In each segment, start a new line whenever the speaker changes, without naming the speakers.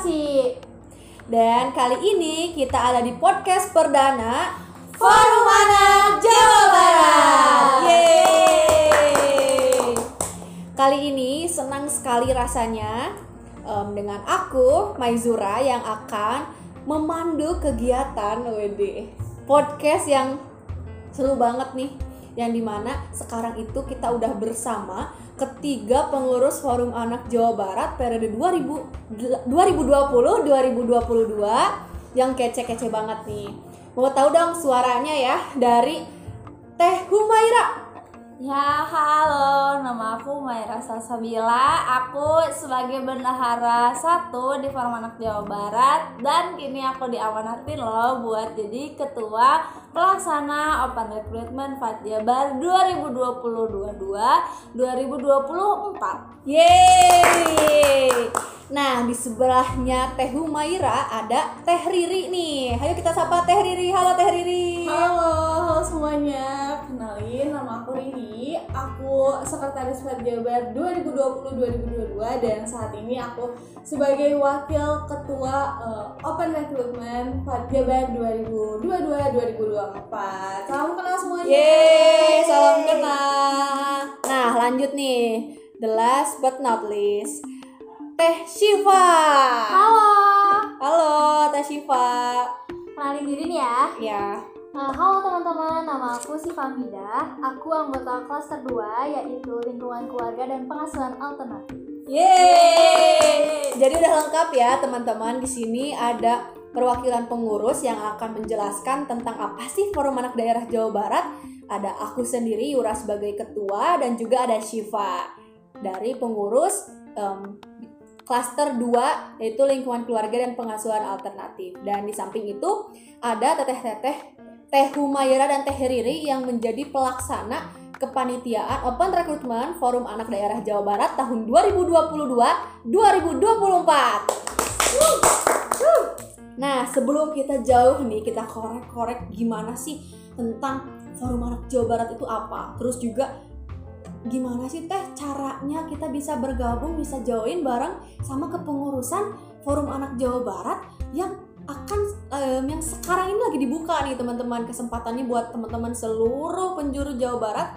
partisipasi.
Dan kali ini kita ada di podcast perdana
Forum Anak Jawa Barat.
Yeay. Kali ini senang sekali rasanya em, dengan aku Maizura yang akan memandu kegiatan WD podcast yang seru banget nih yang di mana sekarang itu kita udah bersama ketiga pengurus Forum Anak Jawa Barat periode 2000 2020-2022 yang kece-kece banget nih. Mau tahu dong suaranya ya dari Teh Humaira.
Ya, halo, nama aku Maira Salsabila. Aku sebagai bendahara satu di Forum Anak Jawa Barat dan kini aku diamanatin loh buat jadi ketua pelaksana Open Recruitment Fat Jabar 2022-2024.
Yeay. Nah, di sebelahnya Teh Humaira ada Teh Riri nih. Ayo kita sapa Teh Riri. Halo Teh Riri.
Halo, halo semuanya. Kenalin nama aku Riri. Aku sekretaris Fat Jabar 2020-2022 dan saat ini aku sebagai wakil ketua eh, Open Recruitment Fat Jabar 2022-2024. Salam kenal semuanya.
Yeay, salam kenal. Nah, lanjut nih. The last but not least, Teh Shiva.
Halo,
Halo, Teh Shiva.
kenalin diri nih ya.
Ya.
Uh, halo teman-teman, nama aku Siva Mida. Aku anggota klaster 2 yaitu lingkungan keluarga dan pengasuhan alternatif.
Yeay. Jadi udah lengkap ya, teman-teman. Di sini ada perwakilan pengurus yang akan menjelaskan tentang apa sih Forum Anak Daerah Jawa Barat. Ada aku sendiri Yura sebagai ketua dan juga ada Shiva dari pengurus em, klaster 2 yaitu lingkungan keluarga dan pengasuhan alternatif. Dan di samping itu ada teteh-teteh Teh Humayra dan Teh Riri yang menjadi pelaksana kepanitiaan Open Recruitment Forum Anak Daerah Jawa Barat tahun 2022-2024. Nah, sebelum kita jauh nih, kita korek-korek gimana sih tentang Forum Anak Jawa Barat itu apa? Terus juga gimana sih teh? Caranya kita bisa bergabung, bisa join bareng sama kepengurusan Forum Anak Jawa Barat yang akan em, yang sekarang ini lagi dibuka nih teman-teman. Kesempatannya buat teman-teman seluruh penjuru Jawa Barat.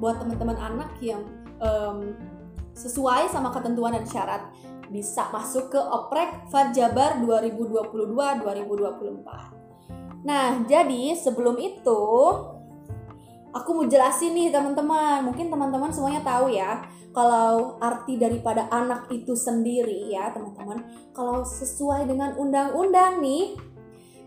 Buat teman-teman anak yang em, sesuai sama ketentuan dan syarat. Bisa masuk ke Oprek Fajabar 2022-2024. Nah, jadi sebelum itu aku mau jelasin nih teman-teman. Mungkin teman-teman semuanya tahu ya kalau arti daripada anak itu sendiri ya teman-teman. Kalau sesuai dengan undang-undang nih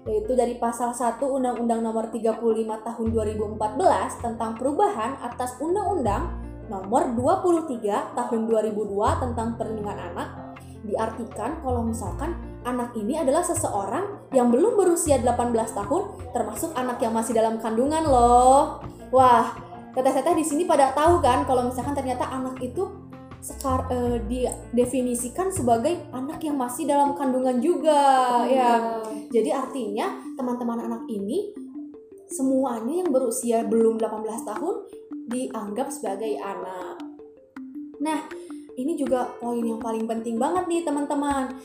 yaitu dari pasal 1 Undang-Undang Nomor 35 Tahun 2014 tentang perubahan atas Undang-Undang Nomor 23 Tahun 2002 tentang perlindungan anak diartikan kalau misalkan anak ini adalah seseorang yang belum berusia 18 tahun termasuk anak yang masih dalam kandungan loh. Wah, teteh-teteh di sini pada tahu kan kalau misalkan ternyata anak itu sekar eh, didefinisikan sebagai anak yang masih dalam kandungan juga ya. Jadi artinya teman-teman anak ini semuanya yang berusia belum 18 tahun dianggap sebagai anak. Nah, ini juga poin yang paling penting banget nih teman-teman.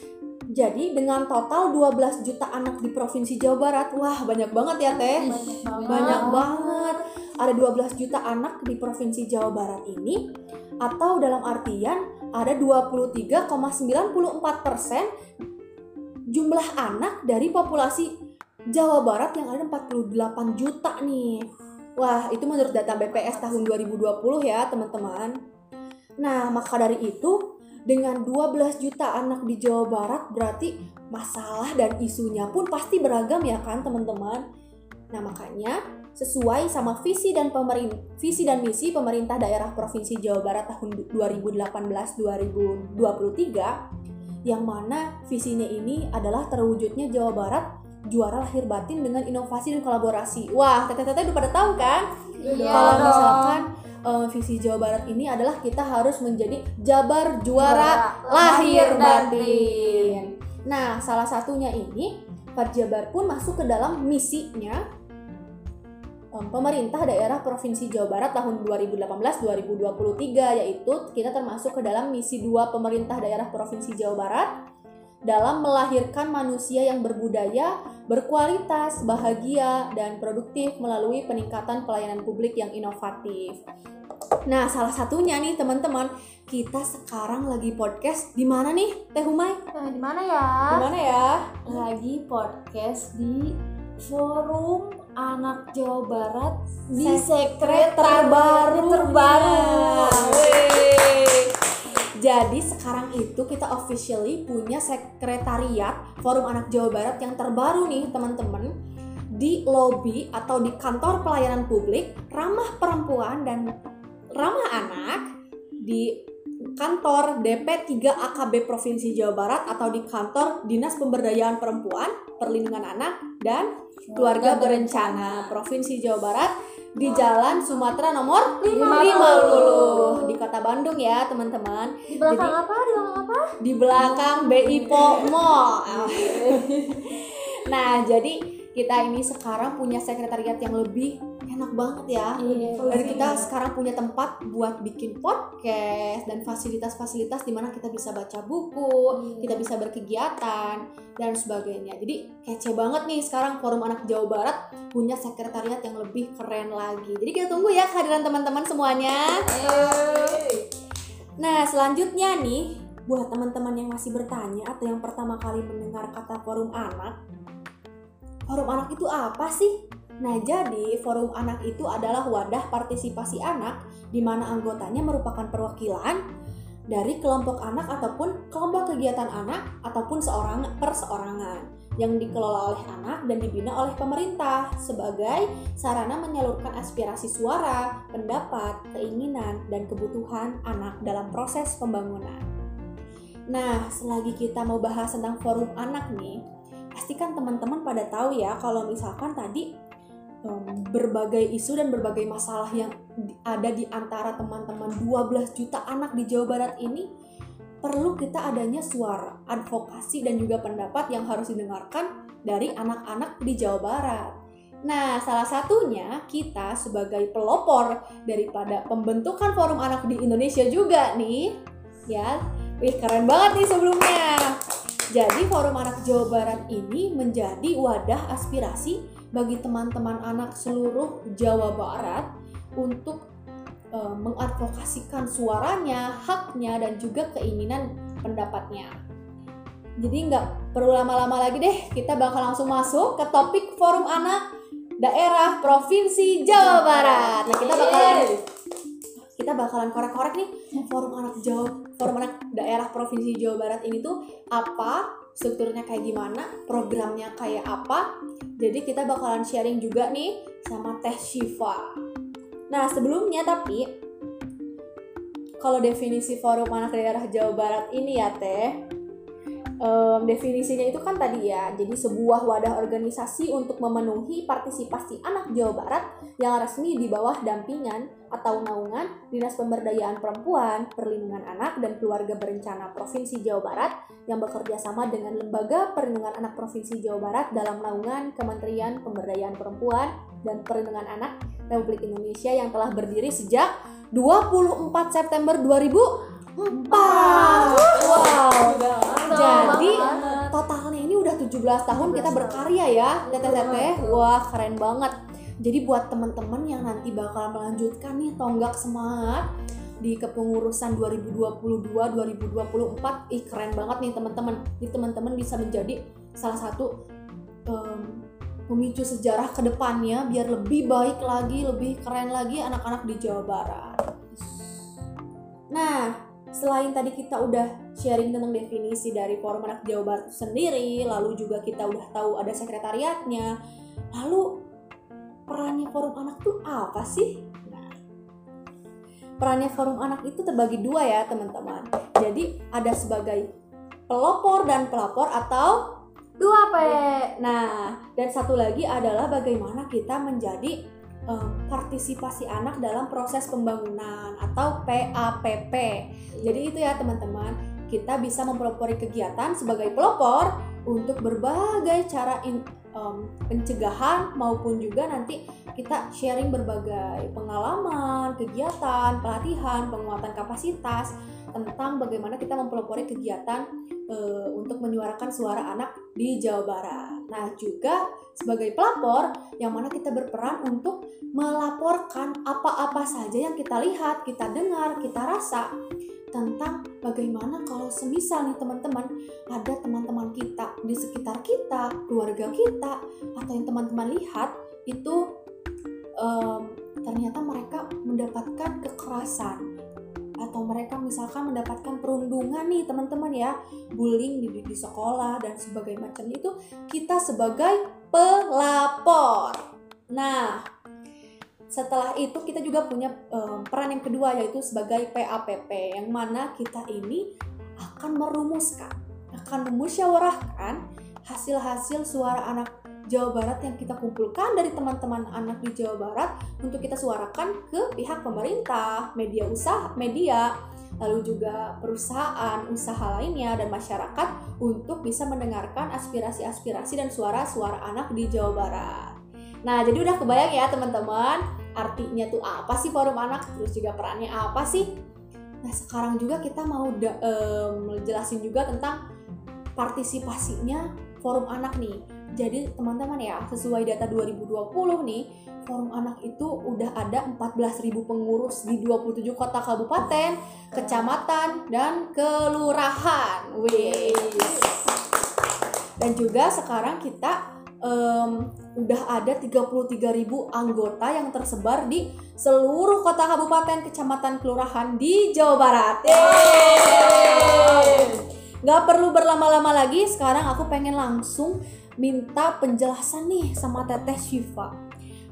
Jadi dengan total 12 juta anak di Provinsi Jawa Barat, wah banyak banget ya teh.
Banyak banget.
Banyak banget. Ada 12 juta anak di Provinsi Jawa Barat ini atau dalam artian ada 23,94 persen jumlah anak dari populasi Jawa Barat yang ada 48 juta nih. Wah, itu menurut data BPS tahun 2020 ya, teman-teman. Nah, maka dari itu, dengan 12 juta anak di Jawa Barat berarti masalah dan isunya pun pasti beragam ya kan, teman-teman. Nah, makanya sesuai sama visi dan pemerin visi dan misi pemerintah daerah Provinsi Jawa Barat tahun 2018-2023 yang mana visinya ini adalah terwujudnya Jawa Barat juara lahir batin dengan inovasi dan kolaborasi. Wah, teteh-teteh udah pada tahu kan?
Iya
Kalau misalkan eh, visi Jawa Barat ini adalah kita harus menjadi Jabar juara lahir batin. Nah, salah satunya ini Jabar pun masuk ke dalam misinya em, pemerintah daerah Provinsi Jawa Barat tahun 2018-2023 yaitu kita termasuk ke dalam misi 2 pemerintah daerah Provinsi Jawa Barat dalam melahirkan manusia yang berbudaya, berkualitas, bahagia, dan produktif melalui peningkatan pelayanan publik yang inovatif. Nah, salah satunya nih teman-teman, kita sekarang lagi podcast di mana nih, Teh Humay?
Nah, di mana ya?
Di mana ya?
lagi podcast di forum anak Jawa Barat di
Sekre
sekret
terbaru.
terbaru.
Jadi sekarang itu kita officially punya sekretariat Forum Anak Jawa Barat yang terbaru nih teman-teman. Di lobi atau di kantor pelayanan publik ramah perempuan dan ramah anak di kantor DP 3 AKB Provinsi Jawa Barat atau di kantor Dinas Pemberdayaan Perempuan, Perlindungan Anak dan Keluarga Berencana Provinsi Jawa Barat di Jalan Sumatera nomor 50 di Kota Bandung ya, teman-teman.
Di belakang
Jadi-
apa? Di belakang apa?
Di belakang BI Mall. Nah, jadi kita ini sekarang punya sekretariat yang lebih enak banget ya.
Iya,
Dan kita sekarang punya tempat buat bikin podcast dan fasilitas-fasilitas di mana kita bisa baca buku, kita bisa berkegiatan dan sebagainya. Jadi kece banget nih sekarang Forum Anak Jawa Barat punya sekretariat yang lebih keren lagi. Jadi kita tunggu ya kehadiran teman-teman semuanya. Nah, selanjutnya nih buat teman-teman yang masih bertanya atau yang pertama kali mendengar kata Forum Anak, Forum Anak itu apa sih? Nah, jadi Forum Anak itu adalah wadah partisipasi anak di mana anggotanya merupakan perwakilan dari kelompok anak ataupun kelompok kegiatan anak ataupun seorang perseorangan yang dikelola oleh anak dan dibina oleh pemerintah sebagai sarana menyalurkan aspirasi suara, pendapat, keinginan, dan kebutuhan anak dalam proses pembangunan. Nah, selagi kita mau bahas tentang forum anak nih, pastikan teman-teman pada tahu ya kalau misalkan tadi em, berbagai isu dan berbagai masalah yang ada di antara teman-teman 12 juta anak di Jawa Barat ini perlu kita adanya suara, advokasi dan juga pendapat yang harus didengarkan dari anak-anak di Jawa Barat. Nah, salah satunya kita sebagai pelopor daripada pembentukan forum anak di Indonesia juga nih. Ya, wih keren banget nih sebelumnya. Jadi Forum Anak Jawa Barat ini menjadi wadah aspirasi bagi teman-teman anak seluruh Jawa Barat untuk eh, mengadvokasikan suaranya, haknya, dan juga keinginan pendapatnya. Jadi nggak perlu lama-lama lagi deh, kita bakal langsung masuk ke topik Forum Anak Daerah Provinsi Jawa Barat. Nah, kita bakalan kita bakalan korek-korek nih Forum Anak Jawa, Forum Anak Daerah Provinsi Jawa Barat ini tuh apa, strukturnya kayak gimana, programnya kayak apa. Jadi kita bakalan sharing juga nih sama Teh Shiva. Nah, sebelumnya tapi kalau definisi Forum Anak Daerah Jawa Barat ini ya Teh, em, definisinya itu kan tadi ya, jadi sebuah wadah organisasi untuk memenuhi partisipasi anak Jawa Barat yang resmi di bawah dampingan atau naungan Dinas Pemberdayaan Perempuan, Perlindungan Anak, dan Keluarga Berencana Provinsi Jawa Barat yang bekerja sama dengan Lembaga Perlindungan Anak Provinsi Jawa Barat dalam naungan Kementerian Pemberdayaan Perempuan dan Perlindungan Anak Republik Indonesia yang telah berdiri sejak 24 September 2004. Wow. Jadi totalnya ini udah 17 tahun kita berkarya ya, teteh-teteh. Wah, keren banget. Jadi buat teman-teman yang nanti bakal melanjutkan nih tonggak semangat di kepengurusan 2022-2024, ih keren banget nih teman-teman. Jadi teman-teman bisa menjadi salah satu em, pemicu sejarah ke depannya biar lebih baik lagi, lebih keren lagi anak-anak di Jawa Barat. Nah, selain tadi kita udah sharing tentang definisi dari Forum Anak Jawa Barat sendiri, lalu juga kita udah tahu ada sekretariatnya, lalu perannya Forum Anak tuh apa sih? Nah, perannya Forum Anak itu terbagi dua ya teman-teman. Jadi ada sebagai pelopor dan pelapor atau
Dua P.
Nah, dan satu lagi adalah bagaimana kita menjadi em, partisipasi anak dalam proses pembangunan atau PAPP. Jadi itu ya teman-teman, kita bisa mempelopori kegiatan sebagai pelopor untuk berbagai cara in- em, pencegahan maupun juga nanti kita sharing berbagai pengalaman, kegiatan, pelatihan, penguatan kapasitas tentang bagaimana kita mempelopori kegiatan eh, untuk menyuarakan suara anak di Jawa Barat. Nah, juga sebagai pelapor yang mana kita berperan untuk melaporkan apa-apa saja yang kita lihat, kita dengar, kita rasa tentang bagaimana kalau semisal nih teman-teman ada teman-teman kita di sekitar kita, keluarga kita, atau yang teman-teman lihat itu em, ternyata mereka mendapatkan kekerasan. Atau mereka misalkan mendapatkan perundungan nih teman-teman ya bullying di, di sekolah dan sebagainya macam itu kita sebagai pelapor. Nah setelah itu kita juga punya em, peran yang kedua yaitu sebagai PAPP yang mana kita ini akan merumuskan akan memusyawarahkan hasil-hasil suara anak Jawa Barat yang kita kumpulkan dari teman-teman anak di Jawa Barat untuk kita suarakan ke pihak pemerintah, media usaha, media, lalu juga perusahaan, usaha lainnya dan masyarakat untuk bisa mendengarkan aspirasi-aspirasi dan suara-suara anak di Jawa Barat. Nah, jadi udah kebayang ya teman-teman, artinya tuh apa sih forum anak, terus juga perannya apa sih? Nah, sekarang juga kita mau da- em, jelasin juga tentang partisipasinya forum anak nih. Jadi teman-teman ya, sesuai data 2020 nih, Forum Anak itu udah ada 14.000 pengurus di 27 kota kabupaten, kecamatan, dan kelurahan. Wih. Dan juga sekarang kita em, udah ada 33.000 anggota yang tersebar di seluruh kota kabupaten, kecamatan, kelurahan di Jawa Barat. Yeay. Gak perlu berlama-lama lagi, sekarang aku pengen langsung minta penjelasan nih sama Teteh Syifa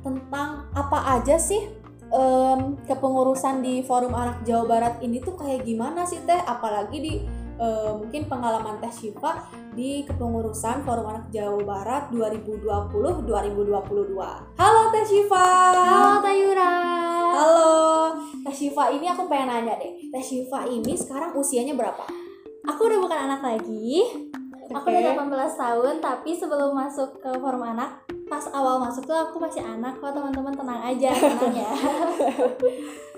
tentang apa aja sih em, kepengurusan di Forum Anak Jawa Barat ini tuh kayak gimana sih Teh? Apalagi di em, mungkin pengalaman Teh Syifa di kepengurusan Forum Anak Jawa Barat 2020-2022. Halo Teh Syifa.
Halo Tayura.
Halo. Teh Syifa ini aku pengen nanya deh. Teh Syifa ini sekarang usianya berapa?
Aku udah bukan anak lagi. Aku
Oke.
udah 18 tahun, tapi sebelum masuk ke forum anak, pas awal masuk tuh aku masih anak kok teman-teman tenang aja, tenang ya.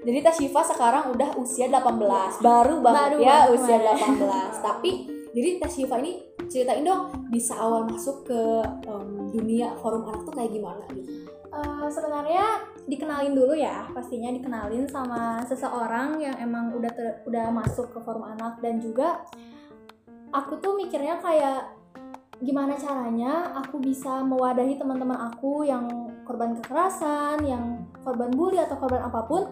Jadi Teh Syifa sekarang udah usia 18, baru banget
Baru
ya
banget
usia
kemarin.
18. Tapi jadi Teh Syifa ini ceritain dong bisa awal masuk ke em, dunia forum anak tuh kayak gimana gitu.
Eh, sebenarnya dikenalin dulu ya, pastinya dikenalin sama seseorang yang emang udah ter- udah masuk ke forum anak dan juga aku tuh mikirnya kayak gimana caranya aku bisa mewadahi teman-teman aku yang korban kekerasan, yang korban bully atau korban apa pun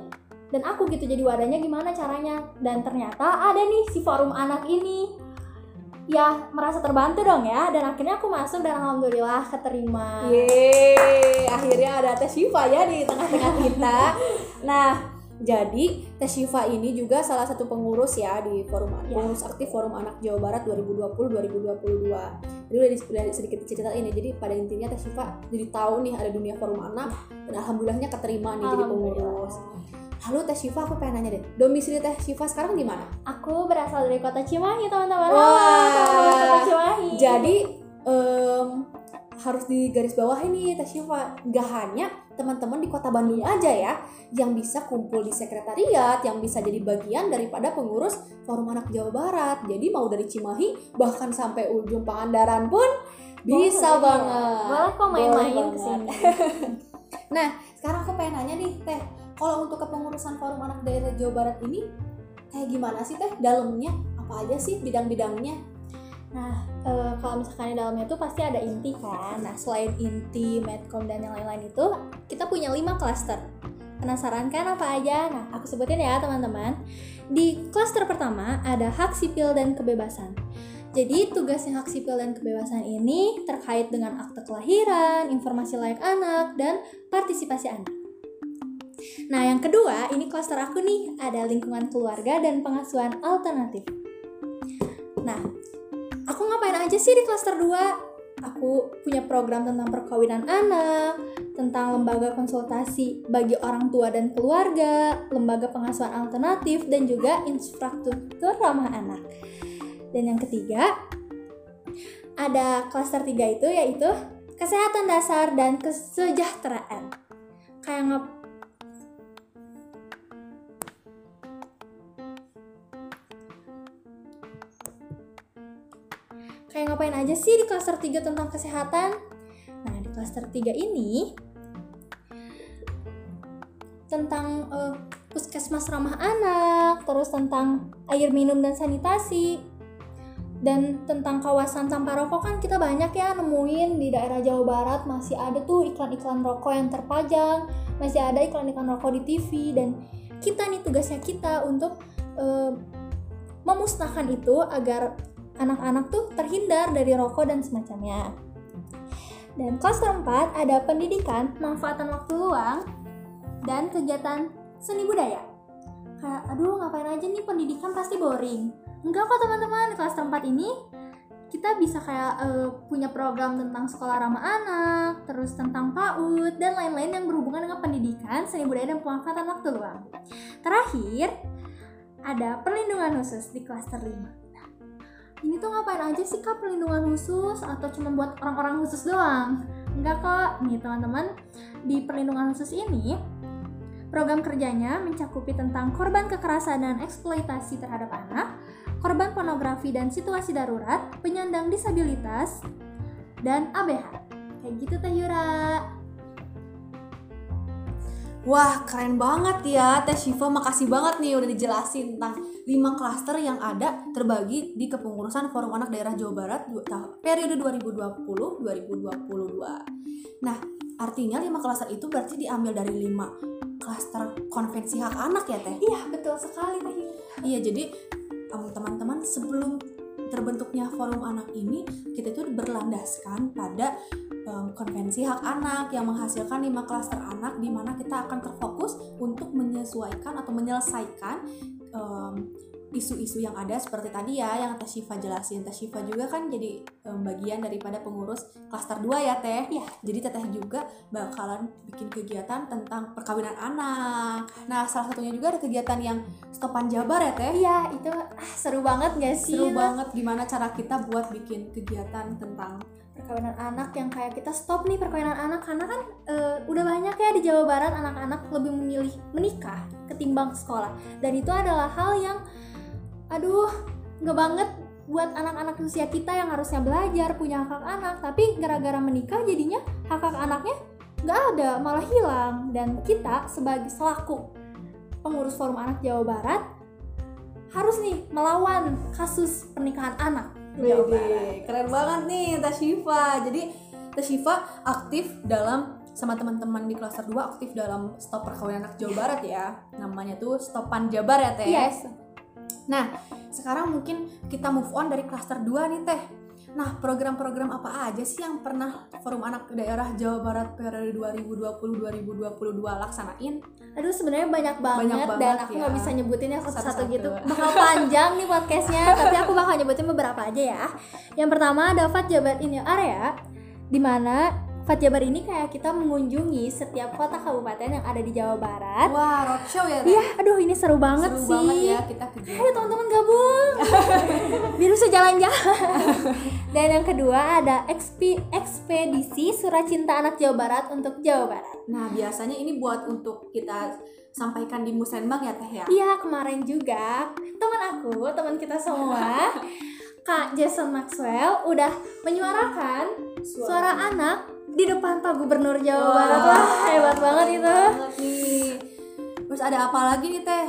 dan aku gitu jadi wadahnya gimana caranya dan ternyata ada nih si forum anak ini ya merasa terbantu dong ya dan akhirnya aku masuk dan alhamdulillah keterima
Yeay, akhirnya ada Teh Syifa ya di tengah-tengah kita. Nah, jadi Teh Syifa ini juga salah satu pengurus ya di forum
Ya.
pengurus aktif Forum Anak Jawa Barat 2020-2022. Jadi udah, udah sedikit ceritain ya. Jadi pada intinya Teh Syifa jadi tahu nih ada dunia forum anak dan alhamdulillahnya keterima nih jadi pengurus. Halo Teh Syifa, aku pengen nanya deh. Domisili Teh Syifa sekarang di mana?
Aku berasal dari kota Cimahi, teman-teman.
Wah.
Halo, kota Cimahi.
Jadi em, harus bawah ini Teh Syifa nggak hanya teman-teman di kota Bandung aja ya yang bisa kumpul di sekretariat yang bisa jadi bagian daripada pengurus Forum Anak Jawa Barat jadi mau dari Cimahi bahkan sampai ujung Pangandaran pun bisa
Boleh,
banget
Boleh kok main-main ke sini.
Nah sekarang aku pengen nanya nih Teh kalau untuk kepengurusan Forum Anak Daerah Jawa Barat ini kayak gimana sih Teh dalamnya apa aja sih bidang-bidangnya
Nah, eh, kalau misalkan di dalamnya itu pasti ada inti kan. Nah, selain inti, medcom dan yang lain-lain itu, kita punya 5 klaster. Penasaran kan apa aja? Nah, aku sebutin ya teman-teman. Di klaster pertama ada hak sipil dan kebebasan. Jadi tugasnya hak sipil dan kebebasan ini terkait dengan akte kelahiran, informasi layak anak, dan partisipasi anak. Nah, yang kedua, ini klaster aku nih, ada lingkungan keluarga dan pengasuhan alternatif. Nah, aku ngapain aja sih di klaster 2? Aku punya program tentang perkawinan anak, tentang lembaga konsultasi bagi orang tua dan keluarga, lembaga pengasuhan alternatif, dan juga infrastruktur ramah anak. Dan yang ketiga, ada klaster 3 itu yaitu kesehatan dasar dan kesejahteraan. Kayak Kayak ngapain aja sih di klaster 3 tentang kesehatan? Nah, di klaster 3 ini tentang eh, puskesmas ramah anak, terus tentang air minum dan sanitasi, dan tentang kawasan sampah rokok kan kita banyak ya nemuin di daerah Jawa Barat masih ada tuh iklan-iklan rokok yang terpajang, masih ada iklan-iklan rokok di TV dan kita nih tugasnya kita untuk eh, memusnahkan itu agar anak-anak tuh terhindar dari rokok dan semacamnya. Dan klaster 4 ada pendidikan, manfaatan waktu luang, dan kegiatan seni budaya. Kayak, aduh ngapain aja nih pendidikan pasti boring. Enggak kok teman-teman, klaster 4 ini kita bisa kayak eh, punya program tentang sekolah ramah anak, terus tentang PAUD, dan lain-lain yang berhubungan dengan pendidikan, seni budaya, dan pemanfaatan waktu luang. Terakhir, ada perlindungan khusus di klaster 5. Ini tuh ngapain aja sih kak perlindungan khusus atau cuma buat orang-orang khusus doang? Enggak kok, nih teman-teman, di perlindungan khusus ini Program kerjanya mencakupi tentang korban kekerasan dan eksploitasi terhadap anak, korban pornografi dan situasi darurat, penyandang disabilitas, dan ABH. Kayak gitu Teh Yura.
Wah, keren banget ya Teh Shiva. Makasih banget nih udah dijelasin tentang 5 klaster yang ada terbagi di kepengurusan Forum Anak Daerah Jawa Barat periode 2020-2022. Nah, artinya 5 klaster itu berarti diambil dari 5 klaster konvensi hak anak ya Teh?
Iya, betul sekali Teh.
Iya, jadi em, teman-teman sebelum terbentuknya forum anak ini kita itu berlandaskan pada em, konvensi hak anak yang menghasilkan lima klaster anak di mana kita akan terfokus untuk menyesuaikan atau menyelesaikan em, isu-isu yang ada seperti tadi ya yang Teh Shiva jelasin. Teh juga kan jadi em, bagian daripada pengurus klaster 2 ya Teh.
Iya.
Jadi Teteh juga bakalan bikin kegiatan tentang perkawinan anak. Nah, salah satunya juga ada kegiatan yang stopan jabar ya Teh.
Iya, itu ah, seru banget gak sih?
Seru banget gimana cara kita buat bikin kegiatan tentang
perkawinan anak yang kayak kita stop nih perkawinan anak karena kan eh, udah banyak ya di Jawa Barat anak-anak lebih memilih menikah ketimbang sekolah. Dan itu adalah hal yang aduh nggak banget buat anak-anak usia kita yang harusnya belajar punya hak hak anak. Tapi gara-gara menikah jadinya hak hak anaknya nggak ada malah hilang. Dan kita sebagai selaku pengurus forum anak Jawa Barat harus nih melawan kasus pernikahan anak di Jawa Barat.
Wede, keren banget nih Teh Shiva. Jadi Teh Shiva aktif dalam sama teman-teman di klaster 2 aktif dalam stop perkawinan anak Jawa Barat ya. Namanya tuh Stopan Jabar ya Teh.
Yes,
Nah, sekarang mungkin kita move on dari klaster 2 nih Teh. Nah, program-program apa aja sih yang pernah Forum Anak Daerah Jawa Barat periode 2020-2022 laksanain?
Aduh sebenarnya banyak banget,
Banyak banget
dan aku
ya.
nggak bisa nyebutin ya satu-satu gitu. Bakal panjang nih podcastnya, tapi aku bakal nyebutin beberapa aja ya. Yang pertama ada Fat Jabar in Your Area, di mana Fat Jabar ini kayak kita mengunjungi setiap kota kabupaten yang ada di Jawa Barat.
Wah, roadshow ya?
Iya, aduh ini seru banget
Seru
sih.
banget ya kita kegiatan.
Ayo teman-teman gabung Biar bisa jalan-jalan Dan yang kedua ada ekspi- ekspedisi Surat Cinta Anak Jawa Barat untuk Jawa Barat
Nah, biasanya ini buat untuk kita sampaikan di Musembang ya Teh ya?
Iya kemarin juga teman aku, teman kita semua, Kak Jason Maxwell udah menyuarakan suara, anak di depan Pak Gubernur Jawa
Wah,
Barat. Wah hebat banget itu.
banget nih. Terus ada apa lagi nih Teh?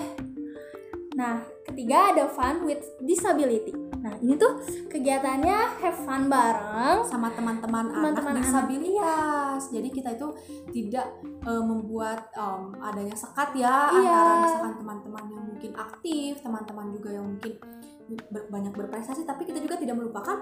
Nah ketiga ada Fun with Disability. Nah ini tuh kegiatannya have fun bareng.
Sama teman-teman anak
Teman-teman anak,
disabilitas. Jadi kita itu tidak eh, membuat em, adanya sekat ya
Iya.
antara misalkan teman-teman yang mungkin aktif, teman-teman juga yang mungkin ber- banyak berprestasi, tapi kita juga tidak melupakan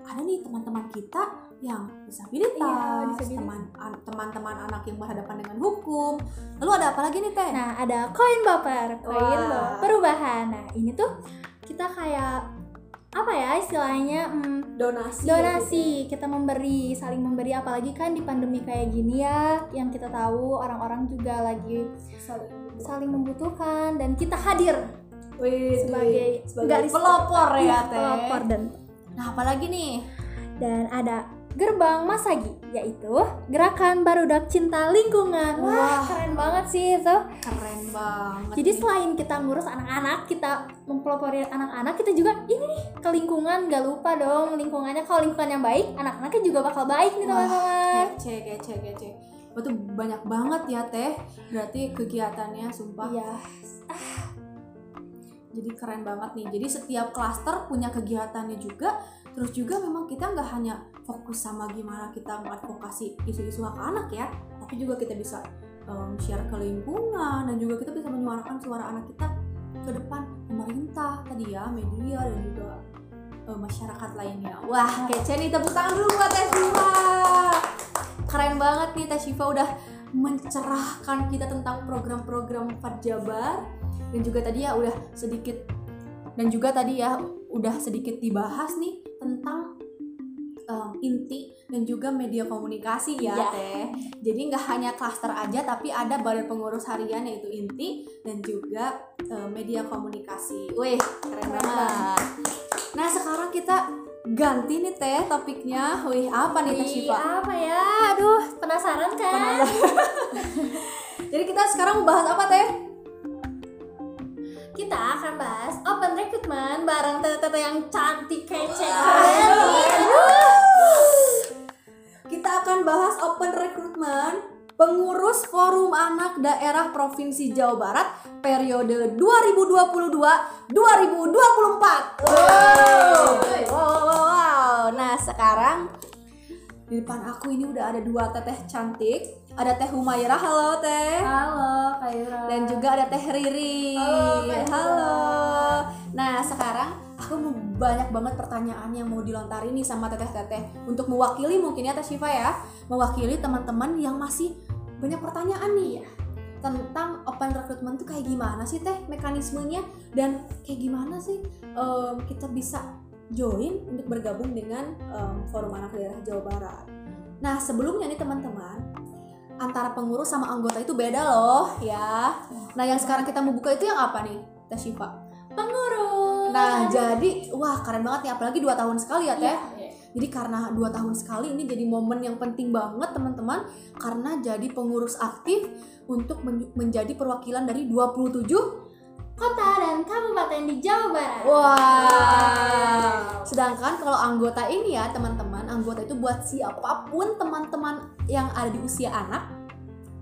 ada nih teman-teman kita yang disabilitas,
Iya, disabilitas.
teman an- teman-teman anak yang berhadapan dengan hukum. Lalu ada apa lagi nih Teh?
Nah ada koin baper, koin perubahan. Nah ini tuh kita kayak apa ya istilahnya hmm,
donasi
donasi kita memberi saling memberi apalagi kan di pandemi kayak gini ya yang kita tahu orang-orang juga lagi saling membutuhkan dan kita hadir
Wih,
sebagai
sebagai
pelopor ya,
Iya,
Teh.
pelopor dan
Nah, apalagi nih?
dan ada gerbang Masagi yaitu gerakan barudak cinta lingkungan. Wah,
Wah.
keren banget sih itu.
Keren banget.
Jadi selain kita ngurus anak-anak, kita mempelopori anak-anak, kita juga ini nih ke lingkungan, gak lupa dong lingkungannya. Kalau lingkungan yang baik, anak-anaknya juga bakal baik nih teman-teman.
Kece, kece, kece. Itu banyak banget ya teh. Berarti kegiatannya sumpah.
Iya.
Jadi keren banget nih. Jadi setiap klaster punya kegiatannya juga. Terus juga memang kita nggak hanya fokus sama gimana kita mengadvokasi isu-isu hak anak ya, tapi juga kita bisa um, share ke lingkungan dan juga kita bisa menyuarakan suara anak kita ke depan pemerintah tadi ya, media dan juga uh, masyarakat lainnya. Wah, kece nih tepuk tangan dulu buat Teh Syifa. Keren banget nih Teh Syifa udah mencerahkan kita tentang program-program Jabar dan juga tadi ya udah sedikit dan juga tadi ya udah sedikit dibahas nih tentang um, inti dan juga media komunikasi ya
Iya.
teh. Jadi nggak hanya klaster aja tapi ada badan pengurus harian yaitu inti dan juga um, media komunikasi. Wih keren banget. Nah sekarang kita ganti nih teh topiknya. Wih apa nih teh Syifa?
apa ya? Aduh, penasaran kan?
jadi kita sekarang bahas apa teh
Kita akan bahas open recruitment bareng tete-tete yang cantik kece keren.
Kita akan bahas open recruitment pengurus Forum Anak Daerah Provinsi Jawa Barat periode 2022-2024. Wow. wow, wow, wow. Nah, sekarang di depan aku ini udah ada dua teteh cantik. Ada Teh Humaira, halo Teh.
Halo, Kak Yura.
Dan juga ada Teh Riri.
Halo, Kak Yura.
Halo. Nah, sekarang aku mau banyak banget pertanyaan yang mau dilontarin nih sama teteh-teteh untuk mewakili mungkin ya Teh Syifa ya, mewakili teman-teman yang masih banyak pertanyaan nih tentang open recruitment tuh kayak gimana sih Teh mekanismenya dan kayak gimana sih em, kita bisa join untuk bergabung dengan em, Forum Anak Daerah Jawa Barat. Nah, sebelumnya nih teman-teman, antara pengurus sama anggota itu beda loh ya. Nah, yang sekarang kita mau buka itu yang apa nih, Teh Syifa?
Pengurus.
Nah, jadi wah keren banget nih apalagi dua tahun sekali ya, Teh.
Iya.
Jadi karena dua tahun sekali ini jadi momen yang penting banget teman-teman karena jadi pengurus aktif untuk men- menjadi perwakilan dari 27
kota dan kabupaten di Jawa Barat.
Wah. Sedangkan kalau anggota ini ya teman-teman, anggota itu buat siapa pun teman-teman yang ada di usia anak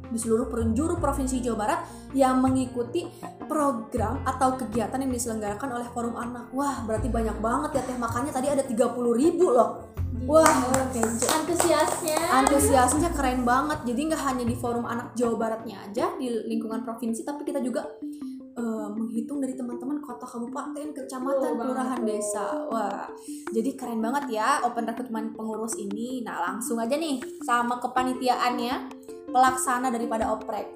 di seluruh penjuru provinsi Jawa Barat yang mengikuti program atau kegiatan yang diselenggarakan oleh Forum Anak. Wah, berarti banyak banget ya teh. Makanya tadi ada 30 ribu loh. Wah, kece.
Antusiasnya.
Antusiasnya keren banget. Jadi nggak hanya di Forum Anak Jawa Baratnya aja di lingkungan provinsi, tapi kita juga eh, menghitung dari teman-teman kota, kabupaten, kecamatan,
Betul
kelurahan,
banget.
desa. Wah, jadi keren banget ya open recruitment pengurus ini. Nah, langsung aja nih sama kepanitiaannya, pelaksana daripada oprek.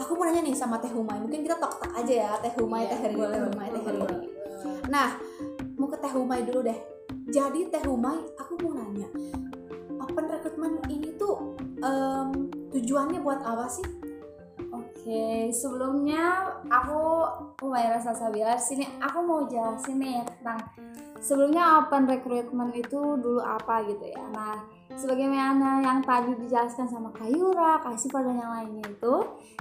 Aku mau nanya nih sama Teh Humay. Mungkin kita tok-tok aja ya, Teh Humay,
Iya,
Teh Heri, Teh Humay, Teh Heri. Nah, mau ke Teh Humay dulu deh. Jadi Teh Humay, aku mau nanya, open recruitment ini tuh em, tujuannya buat apa sih?
Oke, sebelumnya aku Umaira Salsabila di sini aku mau jelasin nih tentang sebelumnya open recruitment itu dulu apa gitu ya. Nah, sebagaimana yang tadi dijelaskan sama Kayura, Kasifa dan yang lainnya itu,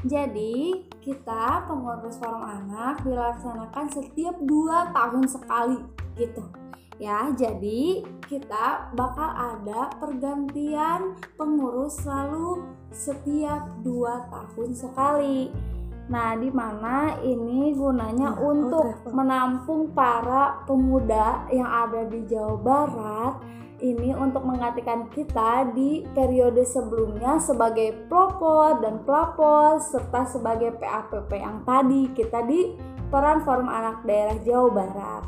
jadi kita pengurus forum anak dilaksanakan setiap dua tahun sekali gitu. Ya, jadi kita bakal ada pergantian pengurus selalu setiap dua tahun sekali. Nah, di mana ini gunanya
Nah, oh,
untuk
travel.
menampung para pemuda yang ada di Jawa Barat ini untuk menggantikan kita di periode sebelumnya sebagai pelopor dan pelapor serta sebagai PAPP yang tadi kita di peran Forum Anak Daerah Jawa Barat.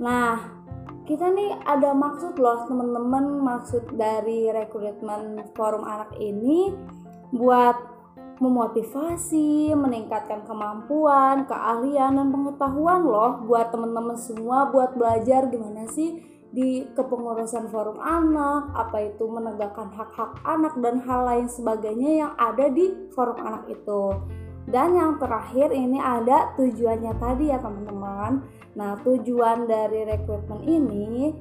Nah, kita nih ada maksud loh teman-teman maksud dari rekrutmen forum anak ini buat memotivasi, meningkatkan kemampuan, keahlian dan pengetahuan loh buat teman-teman semua buat belajar gimana sih di kepengurusan forum anak, apa itu menegakkan hak-hak anak dan hal lain sebagainya yang ada di forum anak itu. Dan yang terakhir ini ada tujuannya tadi ya teman-teman. Nah, tujuan dari rekrutmen ini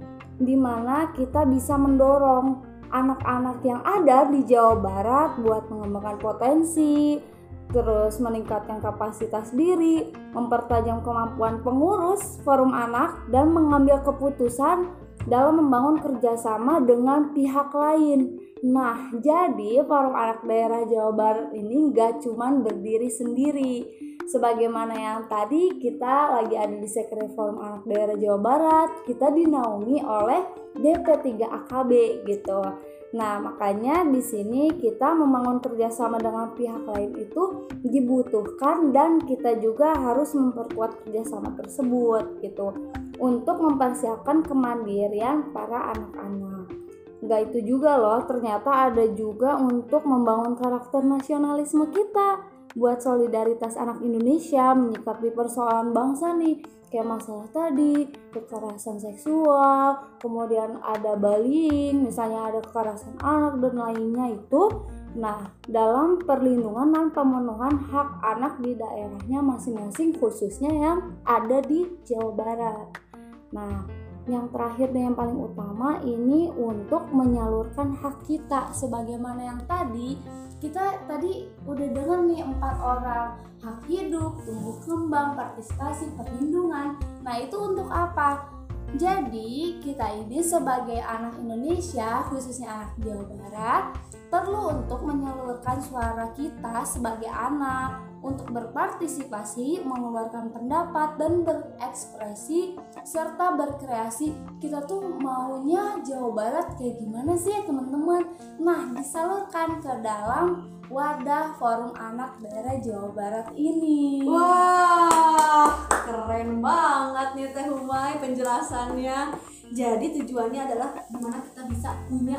di mana kita bisa mendorong anak-anak yang ada di Jawa Barat buat mengembangkan potensi, terus meningkatkan kapasitas diri, mempertajam kemampuan pengurus forum anak, dan mengambil keputusan dalam membangun kerjasama dengan pihak lain. Nah, jadi forum anak daerah Jawa Barat ini nggak cuman berdiri sendiri. Sebagaimana yang tadi kita lagi ada di Sekre Forum Anak Daerah Jawa Barat, kita dinaungi oleh DP3AKB gitu. Nah, makanya di sini kita membangun kerjasama dengan pihak lain itu dibutuhkan dan kita juga harus memperkuat kerjasama tersebut gitu untuk mempersiapkan kemandirian para anak-anak. Gak itu juga loh, ternyata ada juga untuk membangun karakter nasionalisme kita buat solidaritas anak Indonesia menyikapi persoalan bangsa nih kayak masalah tadi kekerasan seksual kemudian ada bullying misalnya ada kekerasan anak dan lainnya itu nah dalam perlindungan dan pemenuhan hak anak di daerahnya masing-masing khususnya yang ada di Jawa Barat. Nah yang terakhir dan yang paling utama ini untuk menyalurkan hak kita sebagaimana yang tadi kita tadi udah dengar nih empat orang hak hidup, tumbuh kembang, partisipasi, perlindungan. Nah itu untuk apa? Jadi kita ini sebagai anak Indonesia, khususnya anak Jawa Barat, perlu untuk menyalurkan suara kita sebagai anak untuk berpartisipasi, mengeluarkan pendapat dan berekspresi serta berkreasi. Kita tuh maunya Jawa Barat kayak gimana sih teman-teman? Nah, disalurkan ke dalam wadah forum anak daerah Jawa Barat ini.
Wah, keren banget nih Teh Humay penjelasannya. Jadi tujuannya adalah gimana kita bisa punya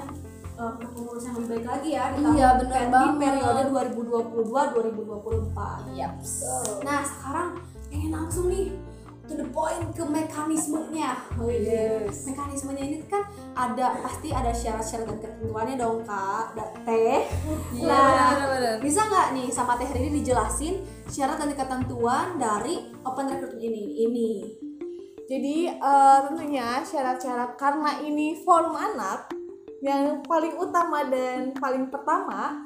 uh, yang lebih baik lagi ya di tahun
Iya, bener
di
banget.
periode 2022-2024.
Yap.
Nah, sekarang pengen langsung nih to the point ke mekanismenya. Oh
Yes.
Mekanismenya ini kan ada pasti ada syarat-syarat dan ketentuannya dong kak, Da- teh.
Iya,
Nah,
benar-benar.
bisa nggak nih sama teh ini dijelasin syarat dan ketentuan dari open recruitment ini? Ini.
Jadi eh, tentunya syarat-syarat karena ini forum anak yang paling utama dan paling pertama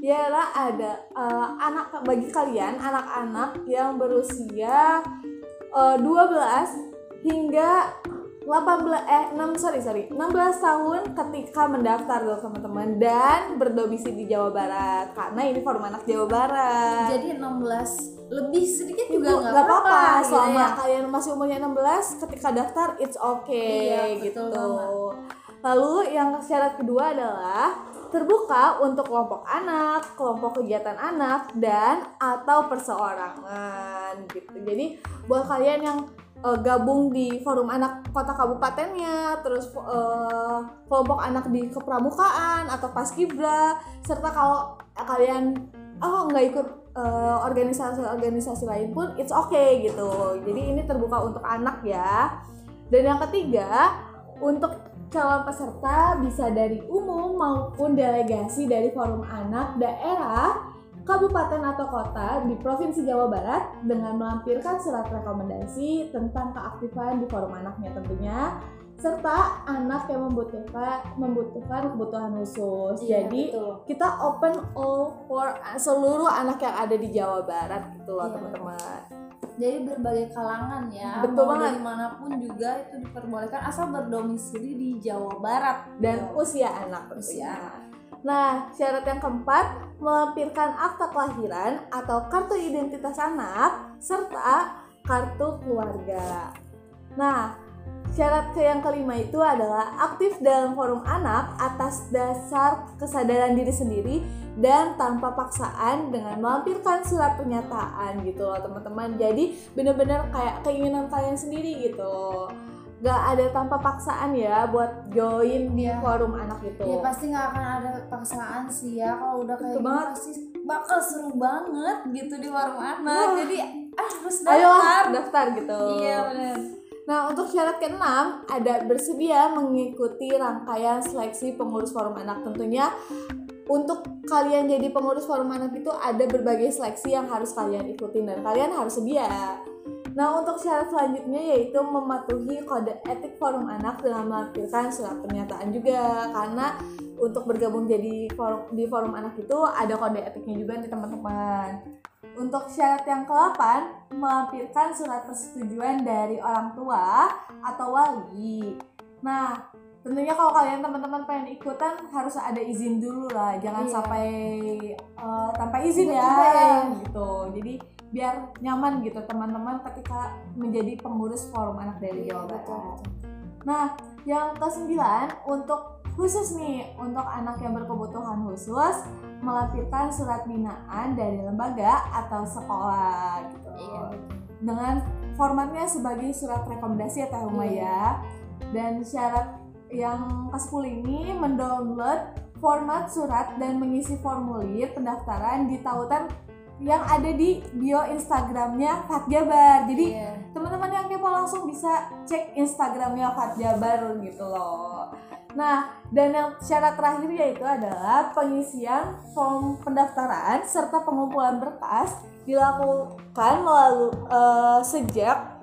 ialah ada eh, anak bagi kalian anak-anak yang berusia eh, 12 hingga 18 eh 6 sorry sorry 16 tahun ketika mendaftar loh teman-teman dan berdomisili di Jawa Barat karena ini forum anak Jawa Barat.
Jadi 16 lebih sedikit juga nggak
apa-apa
gitu
selama
ya.
kalian masih umurnya 16 ketika daftar it's okay
Iya,
gitu.
betul banget.
Lalu yang syarat kedua adalah terbuka untuk kelompok anak, kelompok kegiatan anak dan atau perseorangan gitu. Jadi buat kalian yang eh, gabung di forum anak kota kabupatennya, terus eh, kelompok anak di kepramukaan atau paskibra, serta kalau kalian oh nggak ikut eh, organisasi-organisasi lain pun it's okay gitu. Jadi ini terbuka untuk anak ya. Dan yang ketiga untuk calon peserta bisa dari umum maupun delegasi dari forum anak daerah kabupaten atau kota di Provinsi Jawa Barat dengan melampirkan surat rekomendasi tentang keaktifan di forum anaknya tentunya serta anak yang membutuhkan membutuhkan kebutuhan khusus.
Iya,
Jadi
betul.
kita open all for seluruh anak yang ada di Jawa Barat gitu loh
Iya. Jadi berbagai kalangan ya,
Betul
mau
banget.
dari mana pun juga itu diperbolehkan asal berdomisili di Jawa Barat
dan
Gitu.
usia anak
Usia.
Nah, syarat yang keempat, melampirkan akta kelahiran atau kartu identitas anak serta kartu keluarga. Nah, syarat ke yang kelima itu adalah aktif dalam forum anak atas dasar kesadaran diri sendiri dan tanpa paksaan dengan melampirkan surat pernyataan gitu loh teman-teman. Jadi bener-bener kayak keinginan kalian sendiri gitu. Gak ada tanpa paksaan ya buat join di
Iya.
forum anak itu.
Ya pasti nggak akan ada paksaan sih ya kalau udah kayak
banget.
pasti bakal seru banget gitu di warung anak.
Wah.
Jadi ah, harus
Ayo
daftar.
daftar gitu.
Iya benar.
Nah, untuk syarat keenam ada bersedia mengikuti rangkaian seleksi pengurus forum anak. Tentunya untuk kalian jadi pengurus forum anak itu ada berbagai seleksi yang harus kalian ikutin dan kalian harus sedia. Nah, untuk syarat selanjutnya yaitu mematuhi kode etik forum anak dengan melampirkan surat pernyataan juga karena untuk bergabung jadi forum di forum anak itu ada kode etiknya juga nih teman-teman. Untuk syarat yang ke-8, melampirkan surat persetujuan dari orang tua atau wali. Nah, tentunya kalau kalian teman-teman pengen ikutan harus ada izin dulu lah, jangan
Iya.
sampai eh, tanpa izin ya,
Tiba-tiba ya.
gitu. Jadi biar nyaman gitu teman-teman ketika menjadi pengurus forum anak dari
Iya,
Jawa Barat. Nah, yang kesembilan untuk khusus nih untuk anak yang berkebutuhan khusus melampirkan surat binaan dari lembaga atau sekolah gitu.
Iya,
Dengan formatnya sebagai surat rekomendasi ya Uma
Iya.
ya. Dan syarat yang ke-10 ini mendownload format surat dan mengisi formulir pendaftaran di tautan yang ada di bio Instagramnya Fat Jabar. Jadi
Iya.
teman-teman yang kepo langsung bisa cek Instagramnya Fat Jabar gitu loh. Nah, dan yang syarat terakhir yaitu adalah pengisian form pendaftaran serta pengumpulan berkas dilakukan melalui eh, sejak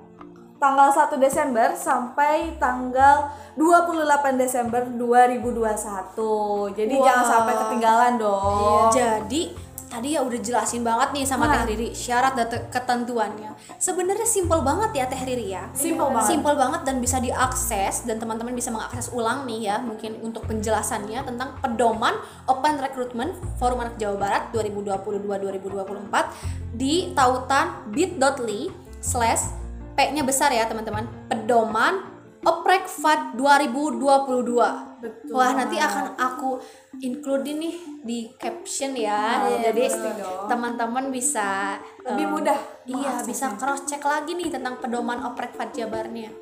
tanggal 1 Desember sampai tanggal 28 Desember 2021. Jadi
Wah.
jangan sampai ketinggalan dong.
Jadi tadi ya udah jelasin banget nih sama
Nah.
Teh Riri syarat dan te- ketentuannya. Sebenarnya simpel banget ya Teh Riri ya.
Simple banget.
Simpel banget dan bisa diakses dan teman-teman bisa mengakses ulang nih ya mungkin untuk penjelasannya tentang pedoman Open Recruitment Forum Anak Jawa Barat 2022-2024 di tautan bit.ly slash P-nya besar ya teman-teman. Pedoman Oprekfat 2022
Betul.
Wah nanti akan aku include nih di caption ya.
Iya,
jadi teman-teman bisa
Lebih
em,
mudah.
Iya, bisa cross check lagi nih tentang pedoman oprek Jabarnya.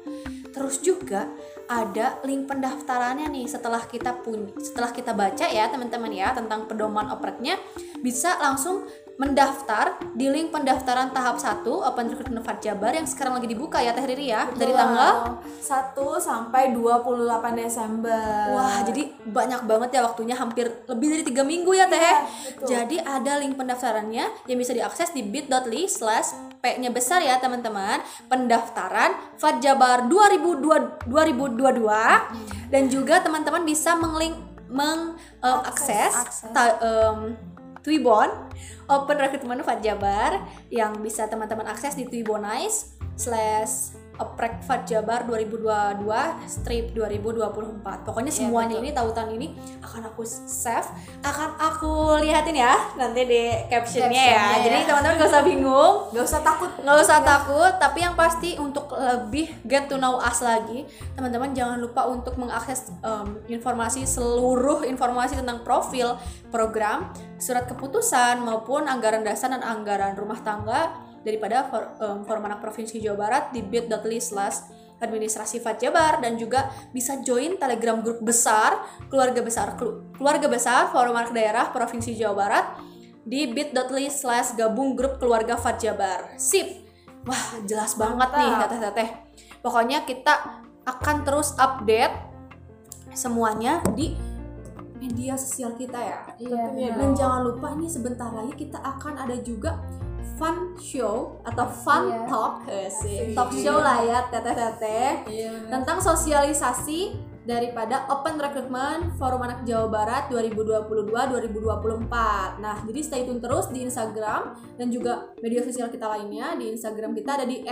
Terus juga ada link pendaftarannya nih. Setelah kita punya setelah kita baca ya teman-teman ya tentang pedoman opreknya bisa langsung mendaftar di link pendaftaran tahap 1 Open Recruitment Fat Jabar yang sekarang lagi dibuka ya Teh Riri ya dari tanggal
1 sampai 28 Desember.
Wah, jadi banyak banget ya waktunya hampir lebih dari tiga minggu ya Teh.
Betul.
jadi ada link pendaftarannya yang bisa diakses di bit.ly slash P-nya besar ya teman-teman. Pendaftaran Fatjabar 2002 2022 dan juga teman-teman bisa menglink mengakses
akses.
Twibon Open Recruitment Fatjabar yang bisa teman-teman akses di Twibonize slash Oprek Fatjabar 2022 strip 2024 pokoknya
Iya,
semuanya
betul.
ini tautan ini akan aku save akan aku lihatin ya nanti di captionnya ya
Captionnya ya.
jadi teman-teman gak usah bingung
Gak usah takut.
nggak usah takut tapi yang pasti untuk lebih get to know us lagi teman-teman jangan lupa untuk mengakses em, informasi seluruh informasi tentang profil program surat keputusan maupun anggaran dasar dan anggaran rumah tangga daripada for, em, Forum Anak Provinsi Jawa Barat di bit.ly slash administrasi Fatjabar dan juga bisa join telegram grup besar keluarga besar Kelu- keluarga besar Forum Anak Daerah Provinsi Jawa Barat di bit.ly slash gabung grup keluarga Fatjabar sip. Wah jelas banget nih
Mantap.
teteh-teteh pokoknya kita akan terus update semuanya di media sosial kita ya.
Iya,
dan jangan lupa ini sebentar lagi kita akan ada juga fun show atau fun
Iya.
talk sih
Asik.
talk show lah ya teteh-teteh
Iya.
tentang sosialisasi daripada Open Recruitment Forum Anak Jawa Barat 2022-2024. Nah, jadi stay tune terus di Instagram dan juga media sosial kita lainnya. Di Instagram kita ada di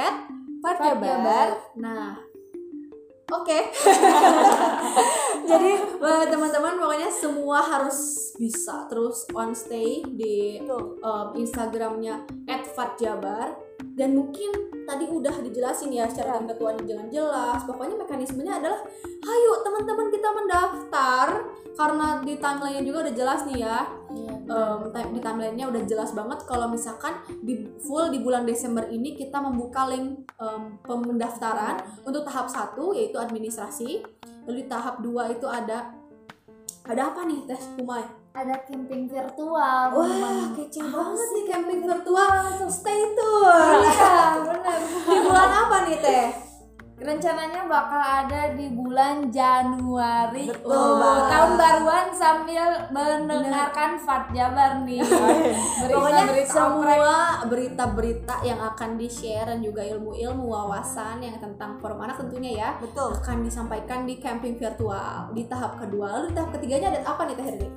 @fatjabar. Nah, oke. eh, teman-teman pokoknya semua harus bisa terus on stay di um, Instagramnya @fatjabar. Dan mungkin tadi udah dijelasin ya secara ketentuannya jangan jelas. Pokoknya mekanismenya adalah ayo teman-teman kita mendaftar. Karena di timeline juga udah jelas nih ya. Ti- di timelinenya udah jelas banget kalau misalkan di full di bulan Desember ini kita membuka link em, pemendaftaran untuk tahap 1 yaitu administrasi. Lalu di tahap 2 itu ada ada apa nih tes Kumai?
ada camping virtual
Wah,
teman-teman.
kece banget nih camping virtual. Stay tune.
iya benar
Di bulan apa nih, Teh?
Rencananya bakal ada di bulan Januari
Betul
oh, tahun pembaruan sambil mendengarkan Fat Jabar nih.
Pokoknya
Berita-berita oprek.
semua berita-berita yang akan di-share dan juga ilmu-ilmu wawasan yang tentang forum anak tentunya ya
Betul.
akan disampaikan di camping virtual di tahap kedua. Lalu di tahap ketiganya ada apa nih Teh?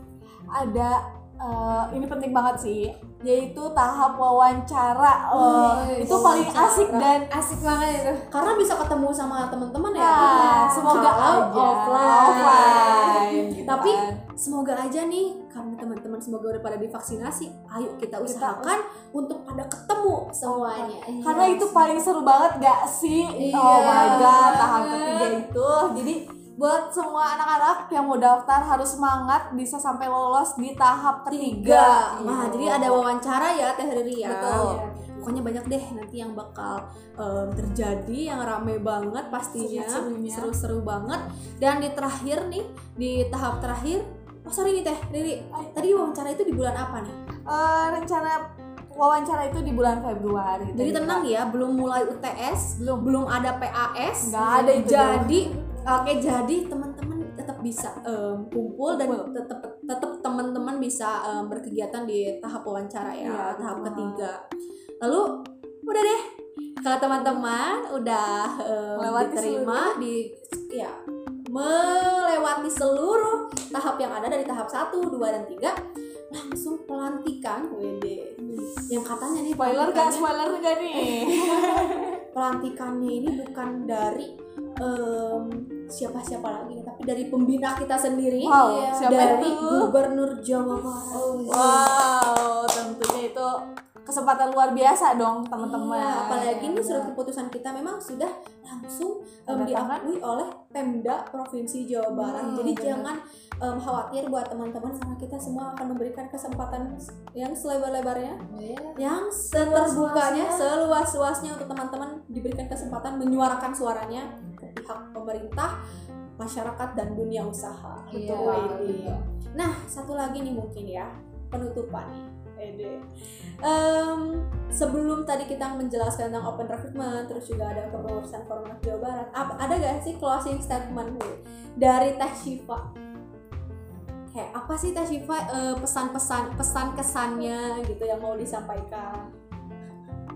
Ada eh, ini penting banget sih, yaitu tahap wawancara.
Oh,
itu paling
wawancara.
asik dan
asik banget itu.
Karena bisa ketemu sama teman-teman ya.
Nah, semoga
Kalau
aja
offline.
offline, gitu
Tapi
kan.
semoga aja nih karena teman-teman semoga udah pada divaksinasi, ayo kita usahakan untuk pada ketemu semuanya.
karena itu paling seru banget gak sih?
Iya.
Oh my god, tahap ketiga itu. Jadi buat semua anak-anak yang mau daftar harus semangat bisa sampai lolos di tahap ketiga.
tiga. Nah, jadi ada wawancara ya Teh Riri ya.
Betul.
Pokoknya banyak deh nanti yang bakal em, terjadi yang rame banget pastinya, seru-seru banget. Dan di terakhir nih, di tahap terakhir, oh sorry nih Teh Riri, tadi wawancara itu di bulan apa nih?
Eh, rencana wawancara itu di bulan Februari.
Jadi tenang ya, belum mulai UTS,
Belum.
belum ada PAS,
Nggak ada itu
Jadi, oke jadi teman-teman tetap bisa em, kumpul dan tetap tetap teman-teman bisa em, berkegiatan di tahap wawancara ya,
Iya,
tahap ketiga. Lalu udah deh, kalau teman-teman udah em,
Melewati
diterima di ya melewati seluruh tahap yang ada dari tahap 1, 2 dan 3 langsung pelantikan. WD yang katanya nih
Spoiler gak? Spoiler gak nih?
pelantikannya ini bukan dari em, siapa-siapa lagi tapi dari pembina kita sendiri
Wow,
Iya.
siapa
dari
itu?
gubernur Jawa Barat
Wow, tentunya itu kesempatan luar biasa dong teman-teman.
Iya, apalagi ini surat keputusan kita memang sudah langsung
tangan.
diakui oleh Pemda Provinsi Jawa Barat.
Hmm,
Jadi
benar.
jangan em, khawatir buat teman-teman karena kita semua akan memberikan kesempatan yang selebar-lebarnya, yang seterbukanya, seluas-luasnya untuk teman-teman diberikan kesempatan menyuarakan suaranya pihak pemerintah, masyarakat dan dunia usaha.
Iya,
Betul, Widi.
betul.
Nah, satu lagi nih mungkin ya penutupan nih. Ede. Em, sebelum tadi kita menjelaskan tentang open recruitment, terus juga ada kepengurusan forum anak Jawa Barat. Apa, ada gak sih closing statement gue dari Teh Syifa? Kayak apa sih Teh Syifa eh, pesan-pesan pesan kesannya gitu yang mau disampaikan?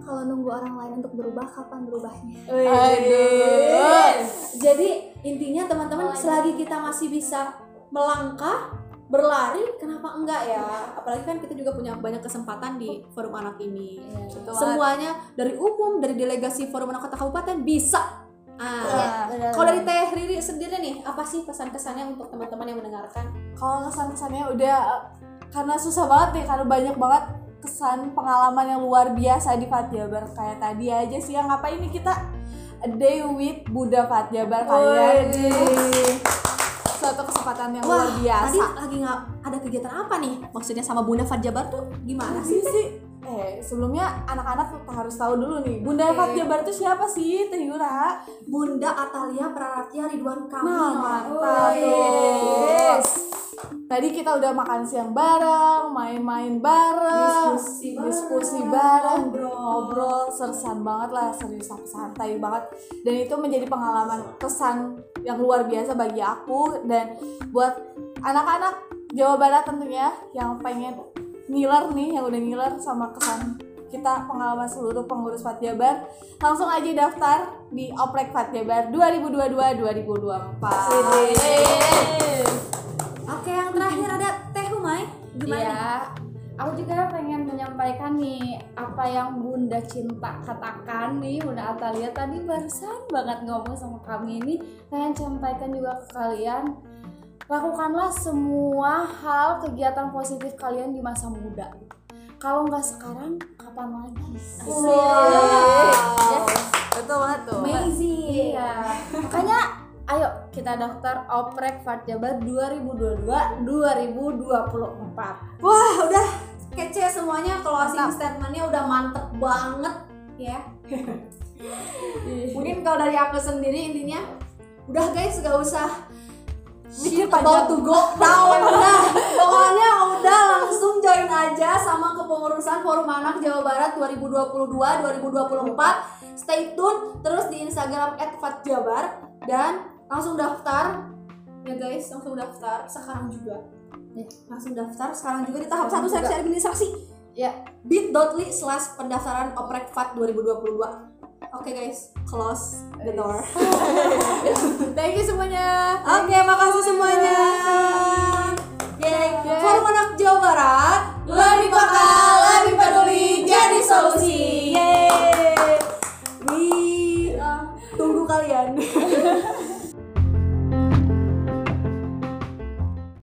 Kalau nunggu orang lain untuk berubah, kapan berubahnya?
Aduh.
Jadi intinya teman-teman selagi kita masih bisa melangkah berlari kenapa enggak ya? Apalagi kan kita juga punya banyak kesempatan di forum anak ini.
Banget.
semuanya dari umum dari delegasi forum anak kota kabupaten bisa. Ah.
Iya,
kalau dari teh Riri sendiri nih apa sih pesan kesannya untuk teman-teman yang mendengarkan?
Kalau kesan-kesannya udah eh, karena susah banget nih karena banyak banget kesan pengalaman yang luar biasa di Fatjabar kayak tadi aja sih yang ngapain nih kita a day with Buddha Fatjabar kalian? Suatu kesempatan yang luar biasa.
tadi lagi nggak ada kegiatan apa nih? Maksudnya sama Bunda Farjabar tuh gimana
sih?
sih?
Eh sebelumnya anak-anak tuh harus tahu dulu nih Bunda
Oke.
Fatjabar tuh siapa sih Teh Yura?
Bunda Atalia Praratya Ridwan Kamil.
Nah, mantap
Wih.
tuh. Tadi kita udah makan siang bareng, main-main bareng,
Diskusi bareng,
diskusi bareng,
ngobrol.
ngobrol, sersan banget lah, serius santai banget. Dan itu menjadi pengalaman kesan yang luar biasa bagi aku dan buat anak-anak Jawa Barat tentunya yang pengen ngiler nih, yang udah ngiler sama kesan kita pengalaman seluruh pengurus Fatjabar langsung aja daftar di Oprek Fatjabar 2022-2024
Oke, yang terakhir ada Teh Humai. Gimana?
Iya, aku juga pengen menyampaikan nih apa yang Bunda Cinta katakan nih Bunda Atalia tadi barusan banget ngomong sama kami ini pengen sampaikan juga ke kalian lakukanlah semua hal kegiatan positif kalian di masa muda kalau nggak sekarang kapan lagi
Wow. Betul banget tuh.
Amazing.
Iya. Makanya ayo kita daftar Oprek Fatjabar 2022 2024.
Wah, udah kece semuanya closing statementnya udah mantep banget ya. Mungkin kalau dari aku sendiri intinya udah guys gak usah
Mikir
about
panjang.
to go down udah pokoknya udah langsung join aja sama kepengurusan Forum Anak Jawa Barat 2022 2024 stay tune terus di Instagram @fatjabar dan langsung daftar ya guys langsung daftar sekarang juga.
Ya.
langsung daftar sekarang juga di tahap satu seleksi administrasi.
Ya.
Bit.ly slash pendaftaran oprek fat 2022 oke okay guys close the door.
Thank you semuanya.
Oke okay, makasih semuanya. Yeah, Forum Anak Jawa Barat lebih bakal lebih peduli jadi solusi. Yeay. we uh, tunggu kalian.